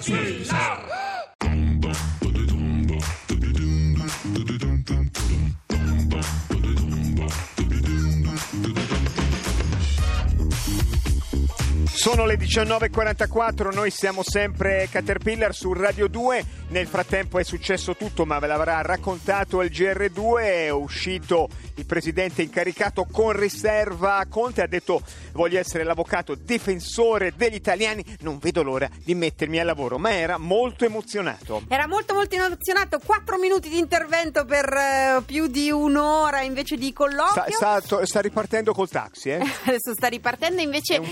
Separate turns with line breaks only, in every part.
Cautila! Sono le 19.44, noi siamo sempre Caterpillar su Radio 2, nel frattempo è successo tutto ma ve l'avrà raccontato il GR2, è uscito il presidente incaricato con riserva, Conte ha detto voglio essere l'avvocato difensore degli italiani, non vedo l'ora di mettermi al lavoro, ma era molto emozionato.
Era molto molto emozionato, 4 minuti di intervento per eh, più di un'ora invece di colloquio.
Sta, sta- sta ripartendo col taxi, eh?
Adesso sta ripartendo invece...
È un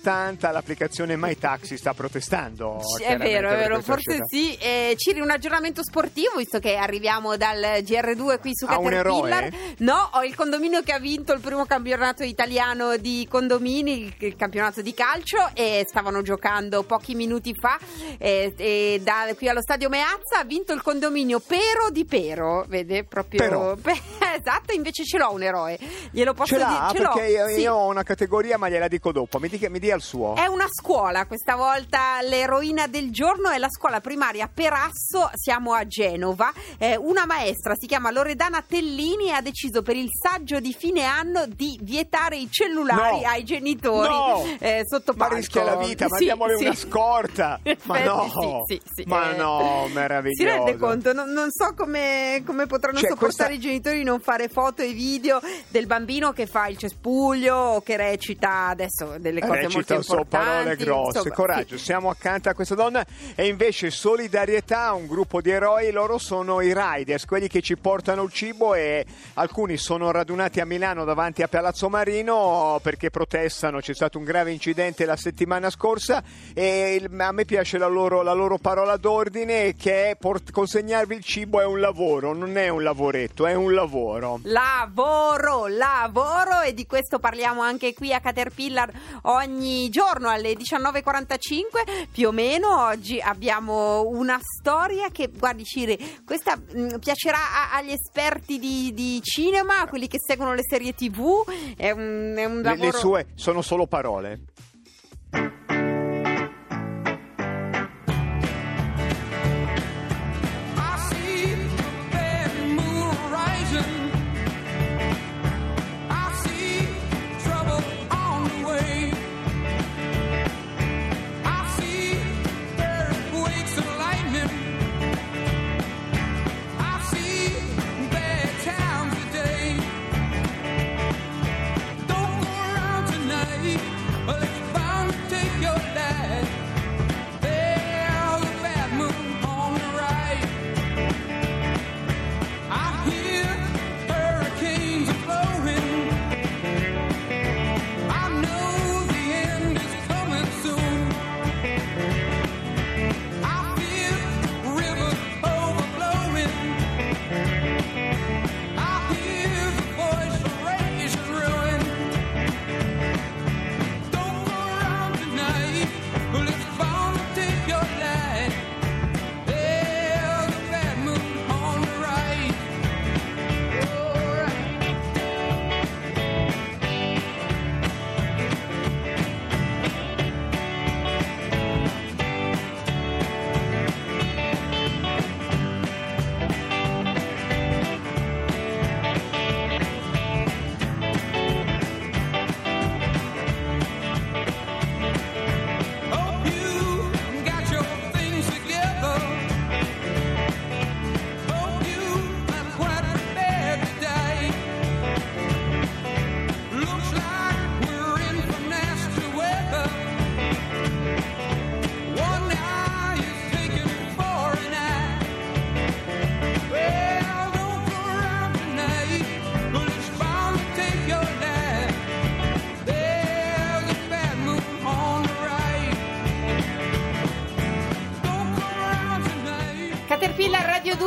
3570, l'applicazione My Taxi sta protestando.
Sì, È vero, è vero, forse sì. Eh, Ciri, un aggiornamento sportivo, visto che arriviamo dal GR2 qui su Caterpillar. No, ho il condominio che ha vinto il primo campionato italiano di condomini, il, campionato di calcio, e stavano giocando pochi minuti fa. eh, e da qui allo stadio Meazza ha vinto il condominio Pero di Pero, vede proprio.
Però.
esatto, invece ce l'ho un eroe. Glielo posso
Ce l'ha?
dire? Ce.
Perché io,
sì.
io ho una categoria ma gliela dico dopo, mi dica, mi dia il suo.
È una scuola, questa volta l'eroina del giorno è la scuola primaria Perasso, siamo a Genova. Eh, una maestra si chiama Loredana Tellini e ha deciso per il saggio di fine anno di vietare i cellulari
No.
ai genitori
No.
eh, sotto
Ma
palco.
rischia la vita, ma
Sì,
diamole
sì.
una scorta. Ma no,
sì,
ma
Eh,
no, meraviglioso.
Si rende conto? Non, non so come, come potranno
Cioè,
sopportare
questa-
i genitori di non fare foto e video del bambino che fa il cespuglio o che recita adesso delle cose
Recita so
importanti.
parole grosse,
insomma,
coraggio,
sì.
siamo accanto a questa donna e invece solidarietà, un gruppo di eroi, loro sono i riders, quelli che ci portano il cibo e alcuni sono radunati a Milano davanti a Palazzo Marino perché protestano, c'è stato un grave incidente la settimana scorsa e a me piace la loro, la loro parola d'ordine che è port- consegnarvi il cibo è un lavoro, non è un lavoretto, è un lavoro.
Lavoro, lavoro e di questo parliamo anche qui a Caterpillar ogni giorno alle 19.45 più o meno. Oggi abbiamo una storia che, guardi Ciri, questa mh, piacerà a- agli esperti di, di cinema, a quelli che seguono le serie tv. È un, è un
Le,
lavoro...
le sue sono solo parole.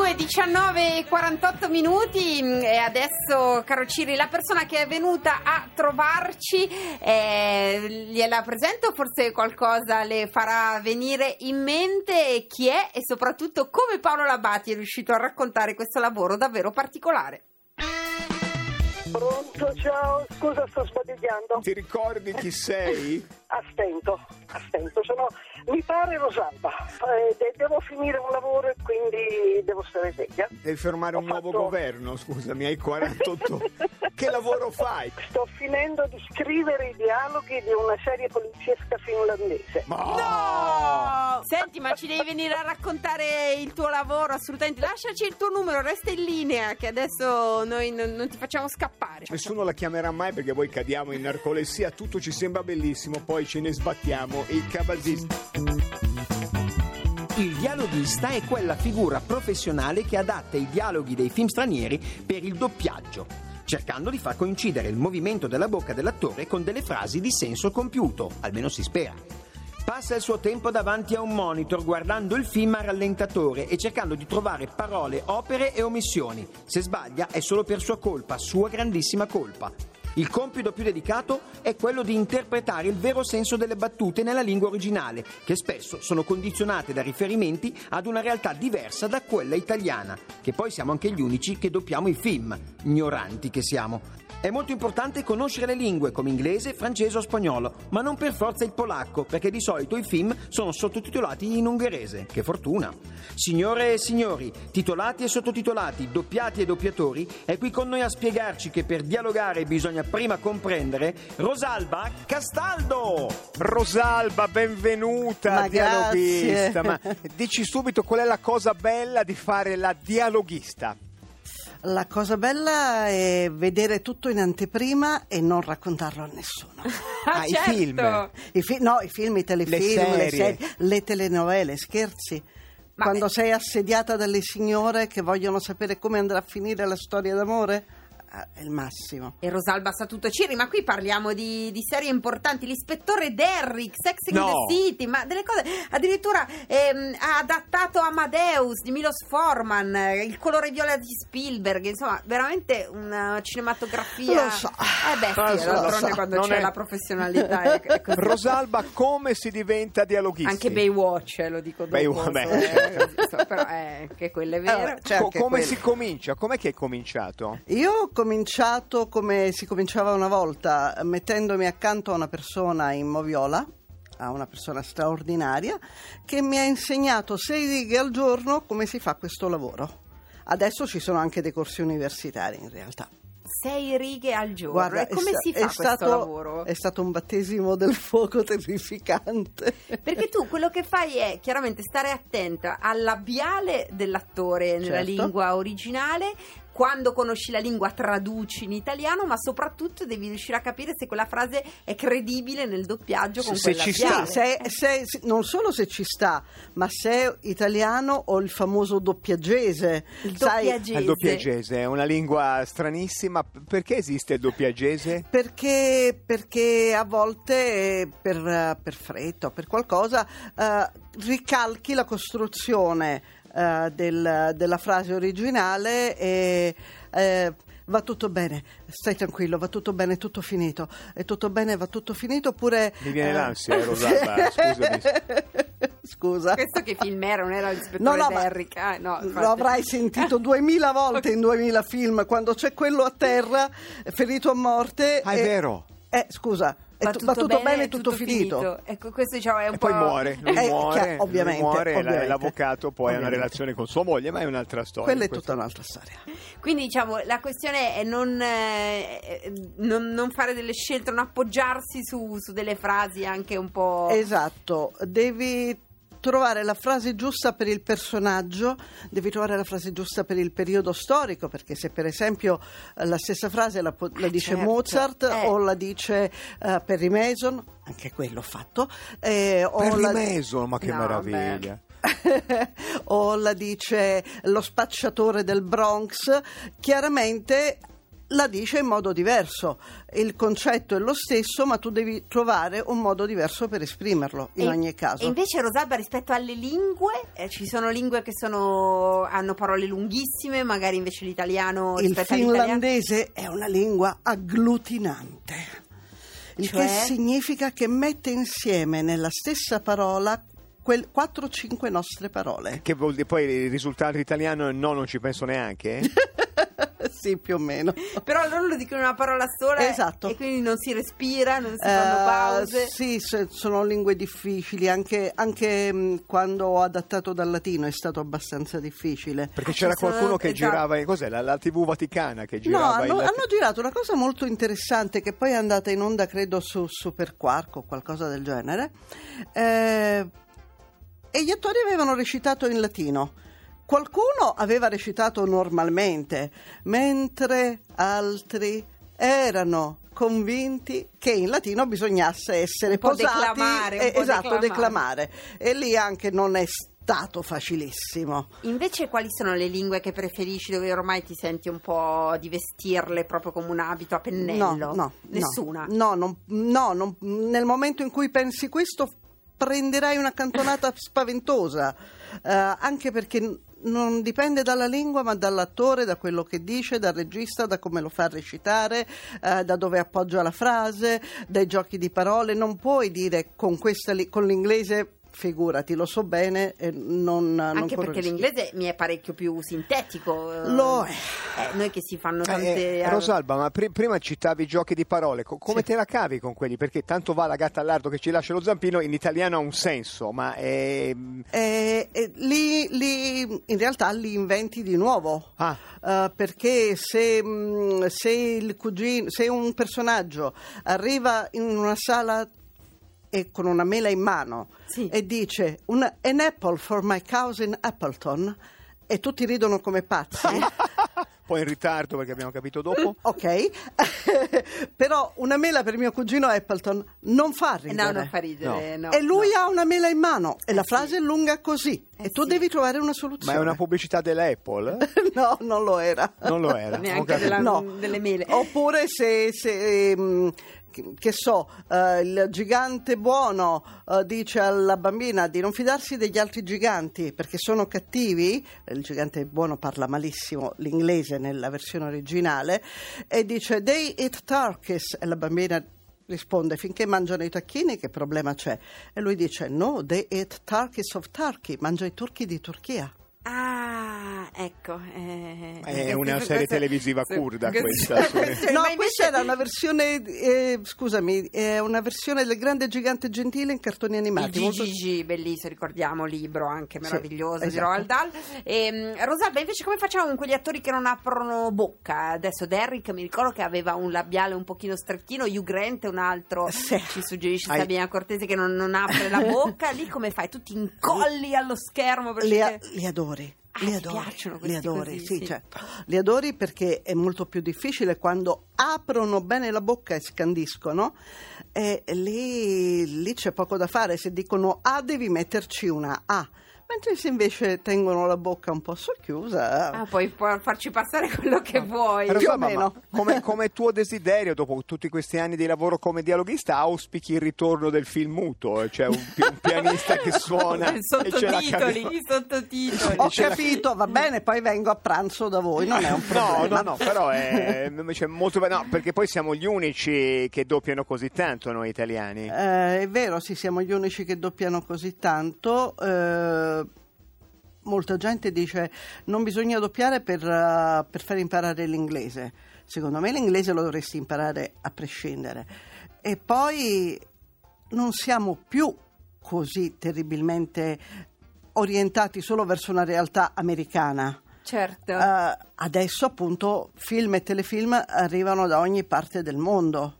2 19 e 48 minuti mm, e adesso caro Ciri la persona che è venuta a trovarci eh, gliela presento forse qualcosa le farà venire in mente chi è e soprattutto come Paolo Labati è riuscito a raccontare questo lavoro davvero particolare
Pronto, ciao, scusa sto sbadigliando.
Ti ricordi chi sei?
A stento, a stento, sono, mi pare Rosalba, Eh, de- devo finire un lavoro e quindi devo stare sveglia.
Devi fermare
Ho
un nuovo
fatto-
governo, scusami, hai 48. che lavoro fai?
Sto finendo di scrivere i dialoghi di una serie poliziesca finlandese.
Ma
No! Senti, ma ci devi venire a raccontare il tuo lavoro, assolutamente. Lasciaci il tuo numero, resta in linea, che adesso noi non, non ti facciamo scappare.
Nessuno la chiamerà mai perché poi cadiamo in narcolessia, tutto ci sembra bellissimo, poi ce ne sbattiamo. Il cabazista.
Il dialoghista è quella figura professionale che adatta i dialoghi dei film stranieri per il doppiaggio, cercando di far coincidere il movimento della bocca dell'attore con delle frasi di senso compiuto, almeno si spera. Passa il suo tempo davanti a un monitor guardando il film a rallentatore e cercando di trovare parole, opere e omissioni. Se sbaglia è solo per sua colpa, sua grandissima colpa. Il compito più dedicato è quello di interpretare il vero senso delle battute nella lingua originale, che spesso sono condizionate da riferimenti ad una realtà diversa da quella italiana, che poi siamo anche gli unici che doppiamo i film, ignoranti che siamo. È molto importante conoscere le lingue come inglese, francese o spagnolo, ma non per forza il polacco, perché di solito i film sono sottotitolati in ungherese. Che fortuna! Signore e signori, titolati e sottotitolati, doppiati e doppiatori, è qui con noi a spiegarci che per dialogare bisogna prima comprendere Rosalba Castaldo!
Rosalba, benvenuta,
Ma
dialoghista.
grazie.
Ma dici subito qual è la cosa bella di fare la dialoghista?
La cosa bella è vedere tutto in anteprima e non raccontarlo a nessuno.
Ah,
Ah, i
certo.
film.
I fi- no, i film, i telefilm,
Le
le,
serie.
serie, le telenovele, scherzi.
Ma-
Quando sei assediata dalle signore che vogliono sapere come andrà a finire la storia d'amore, è il massimo.
E Rosalba sa tutto. Ciri, ma qui parliamo di, di serie importanti. L'ispettore Derrick, Sex in
No.
the City, ma delle cose. Addirittura ehm, ha adattato Amadeus di Milos Forman, Il colore viola di Spielberg. Insomma, veramente una cinematografia.
Lo so.
Eh beh, sì,
lo so.
quando
Non
c'è
è-
la professionalità è, è così.
Rosalba, come si diventa dialoghisti?
Anche Baywatch, eh, lo dico dopo.
Baywatch,
eh, so, però eh, che quello è vero.
Eh, c'è
Co-
anche
come
quello.
si comincia? Com'è che hai cominciato?
Io ho cominciato come si cominciava una volta, mettendomi accanto a una persona in moviola, a una persona straordinaria, che mi ha insegnato sei righe al giorno come si fa questo lavoro. Adesso ci sono anche dei corsi universitari in realtà.
Sei righe al giorno.
Guarda,
e come
sta-
si fa questo
stato,
lavoro?
È stato un battesimo del fuoco terrificante.
Perché tu quello che fai è chiaramente stare attenta al labiale dell'attore nella
Certo.
lingua originale. Quando conosci la lingua traduci in italiano, ma soprattutto devi riuscire a capire se quella frase è credibile nel doppiaggio con
Se
quel
ci sta.
Se- se- se- non solo se ci sta, ma se è italiano o il famoso doppiaggese.
Il
Sai,
doppiagese.
Il doppiagese è una lingua stranissima. Perché esiste il doppiagese?
Perché, perché a volte per, per fretta o per qualcosa eh, ricalchi la costruzione eh, del- della frase originale e eh, va tutto bene, stai tranquillo, va tutto bene, è tutto finito, è tutto bene, va tutto finito oppure...
Mi viene
eh,
l'ansia, eh, Rosalba, scusami.
Scusa.
Questo che film era? Non era
No,
l'ispettore
no, ma
Derrick? Ah, no, infatti.
lo avrai sentito duemila volte in duemila film quando c'è quello a terra ferito a morte
Ah, è
e-
vero.
eh, scusa va, tu- va tutto bene, è tutto, finito,
Ecco, questo diciamo è un
E
po'...
poi muore, lui
Eh,
muore,
chiaro, ovviamente,
lui muore, la-
ovviamente.
l'avvocato poi ha una
Ovviamente.
relazione con sua moglie, ma è un'altra storia.
quella è tutta un'altra storia
Quindi diciamo la questione è non, eh, non, non fare delle scelte, non appoggiarsi su, su delle frasi anche un po'...
esatto devi trovare la frase giusta per il personaggio, devi trovare la frase giusta per il periodo storico, perché se per esempio eh, la stessa frase la, la dice
certo,
Mozart
eh.
o la dice eh, Perry Mason, anche quello fatto, eh,
Perry
la-
Mason, ma che
No,
meraviglia.
o la dice lo spacciatore del Bronx, chiaramente la dice in modo diverso. Il concetto è lo stesso, ma tu devi trovare un modo diverso per esprimerlo in
E-
ogni caso.
E invece Rosalba rispetto alle lingue, eh, ci sono lingue che sono, hanno parole lunghissime, magari invece l'italiano
Il finlandese è una lingua agglutinante, il
Cioè?
che significa che mette insieme nella stessa parola quel 4-5 nostre parole.
Che vuol dire poi il risultato italiano è no, non ci penso neanche?
sì, sì, più o meno.
Però loro lo dicono una parola sola
Esatto.
e quindi non si respira, non si
Eh,
fanno pause.
sì, se- sono lingue difficili, anche, anche, mh, quando ho adattato dal latino è stato abbastanza difficile.
Perché c'era
sono-
qualcuno che
esatto.
girava, in- cos'è, la, la TV Vaticana che
No,
girava in
hanno, hanno girato una cosa molto interessante che poi è andata in onda, credo, su Super Quark o qualcosa del genere. Eh, e gli attori avevano recitato in latino. Qualcuno aveva recitato normalmente, mentre altri erano convinti che in latino bisognasse essere
Un po'
posati
declamare, po'
esatto,
declamare.
declamare. E lì anche non è stato facilissimo.
Invece quali sono le lingue che preferisci dove ormai ti senti un po' di vestirle proprio come un abito a pennello?
No, no,
Nessuna?
No, non- no, non- nel momento in cui pensi questo prenderai una cantonata spaventosa, eh, anche perché non dipende dalla lingua ma dall'attore, da quello che dice, dal regista, da come lo fa recitare, eh, da dove appoggia la frase, dai giochi di parole. Non puoi dire con, questa con l'inglese... Figurati, lo so bene non, non
Anche
corro
perché l'inglese mi è parecchio più sintetico. eh.
Lo è.
Eh, noi che si fanno
Eh,
tante...
eh, Rosalba, ma pri- prima citavi giochi di parole, Co- come te la cavi con quelli? Perché tanto va la gatta all'ardo che ci lascia lo zampino, in italiano ha un senso, ma è...
Eh, eh, lì, lì in realtà li inventi di nuovo.
Ah.
Eh, perché se, mh, se il cugino, se un personaggio arriva in una sala e con una mela in mano
Sì.
e dice un, an apple for my cousin Appleton e tutti ridono come pazzi.
Poi in ritardo perché abbiamo capito dopo.
Ok, però una mela per mio cugino Appleton non fa ridere.
No, non fa ridere. no,
e lui
no.
ha una mela in mano e
Eh
la
sì.
frase è lunga così
Eh
e tu
sì.
devi trovare una
Ma
soluzione.
è una pubblicità dell'Apple?
no, non lo era.
Non lo era.
Neanche della-
No.
delle mele.
Oppure se, se, ehm, che- so, eh, il gigante buono eh, dice alla bambina di non fidarsi degli altri giganti perché sono cattivi, il gigante buono parla malissimo l'inglese nella versione originale, e dice they eat turkeys e la bambina risponde finché mangiano i tacchini che problema c'è? E lui dice no, they eat turkeys of Turkey, mangia i turchi di Turchia.
Ah, ecco. eh,
È una serie televisiva
sì,
curda
queste-
questa, sì.
queste-
No, questa era una versione, eh, scusami, è una versione del grande gigante gentile in cartoni
Il
animati. molto-
GGG, bellissimo, ricordiamo, libro anche
Sì,
meraviglioso di
esatto.
Roald Dahl. E, Rosalba, invece come facciamo con quegli attori che non aprono bocca? Adesso Derrick mi ricordo che aveva un labiale un pochino strettino, Hugh Grant un altro
Sì.
ci suggerisce
Hai-
Sabina Cortese che non, non apre la bocca. Lì come fai? Tu ti incolli allo schermo perché...
Li, a- li adori.
Ah,
li adori, li adori,
così,
sì,
sì.
certo. Li adori perché è molto più difficile quando aprono bene la bocca e scandiscono. E lì, lì c'è poco da fare. Se dicono A, devi metterci una A. Mentre se invece tengono la bocca un po' socchiusa,
Ah, puoi pu- farci passare quello che vuoi.
Però,
Più o meno.
Come, come tuo desiderio, dopo tutti questi anni di lavoro come dialoghista, auspichi il ritorno del film muto, cioè un, un pianista che suona
I
e
sottotitoli, i sottotitoli.
ho capito, va bene, poi vengo a pranzo da voi, non è un
No,
problema.
no, no, però è cioè, molto be- no, perché poi siamo gli unici che doppiano così tanto noi italiani.
Eh, è vero, sì, siamo gli unici che doppiano così tanto. eh, molta gente dice non bisogna doppiare per, eh, per far imparare l'inglese. Secondo me l'inglese lo dovresti imparare a prescindere. E poi non siamo più così terribilmente orientati solo verso una realtà americana.
Certo.
Eh, adesso appunto film e telefilm arrivano da ogni parte del mondo.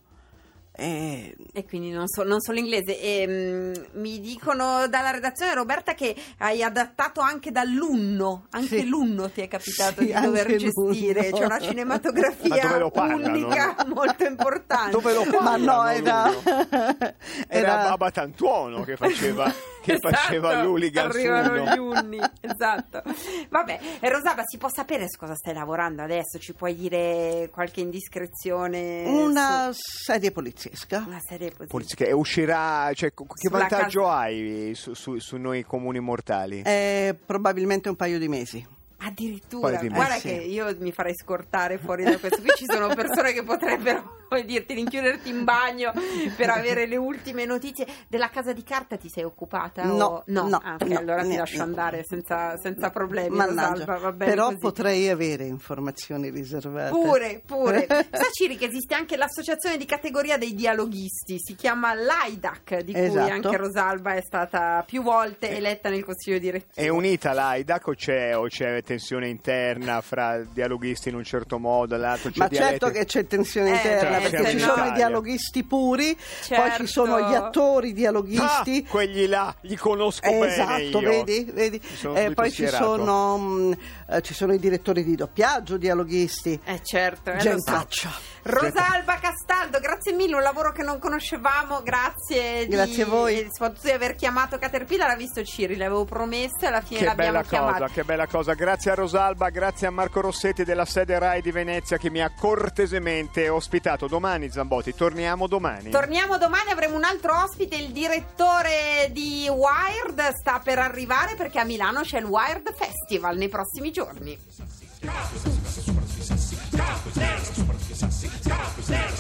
E
E quindi non, so- non solo inglese. E, mm, mi dicono dalla redazione, Roberta, che hai adattato anche dall'unno. Anche
Sì.
l'unno ti è capitato
Sì,
di dover gestire.
l'unno.
C'è una
Ma
cinematografia
parlano?
unica molto importante.
Dove lo
Ma no,
parlano,
era,
Era,
era-
Baba Tantuono che faceva, che
Esatto,
faceva l'hooligan
arrivano
suno.
gli unni esatto vabbè e Rosalba si può sapere su cosa stai lavorando adesso ci puoi dire qualche indiscrezione
una
su
serie poliziesca.
una serie così
Poliziesca. E uscirà, cioè, che
Sulla
vantaggio
casa-
hai su, su- su noi comuni mortali?
Eh, probabilmente un paio di mesi.
addirittura guarda
Eh, sì.
che io mi farei scortare fuori da questo qui ci sono persone che potrebbero come dirti, rinchiuderti in bagno per avere le ultime notizie. Della casa di carta ti sei occupata? o-
No,
no.
no,
Ah,
no,
allora ti
no,
lascio
no.
andare senza, senza problemi.
Mannaggia.
Rosalba, va bene
Però
così.
potrei avere informazioni riservate.
Pure, pure. Sa Ciri che esiste anche l'associazione di categoria dei dialoghisti, si chiama l'AIDAC, di cui
Esatto.
anche Rosalba è stata più volte eletta nel consiglio direttivo.
È unita l'AIDAC o c'è, o c'è tensione interna fra dialoghisti in un certo modo, l'altro c'è
Ma
dialetti-
certo che c'è tensione
Eh,
certo,
perché ci sono i dialoghisti puri, poi
Certo.
ci sono gli attori dialoghisti.
Ah, quelli là, li conosco bene
Esatto,
io.
vedi, vedi? Eh, poi ci sono, mh, eh, ci sono i direttori di doppiaggio dialoghisti.
Eh certo, eh.
Gentaccia.
Rosalba Castaldo, grazie mille, un lavoro che non conoscevamo, grazie, di-
Grazie a voi.
soprattutto di aver chiamato Caterpillar, ha visto Ciri, l'avevo promesso e alla fine
Che
l'abbiamo
bella
chiamata.
cosa, che bella cosa. Grazie a Rosalba, grazie a Marco Rossetti della sede RAI di Venezia che mi ha cortesemente ospitato. Certo, domani Zambotti, torniamo domani.
Torniamo domani, avremo un altro ospite, il direttore di Wired sta per arrivare perché a Milano c'è il Wired Festival nei prossimi giorni.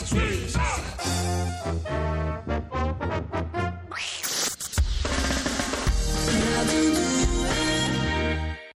Sì.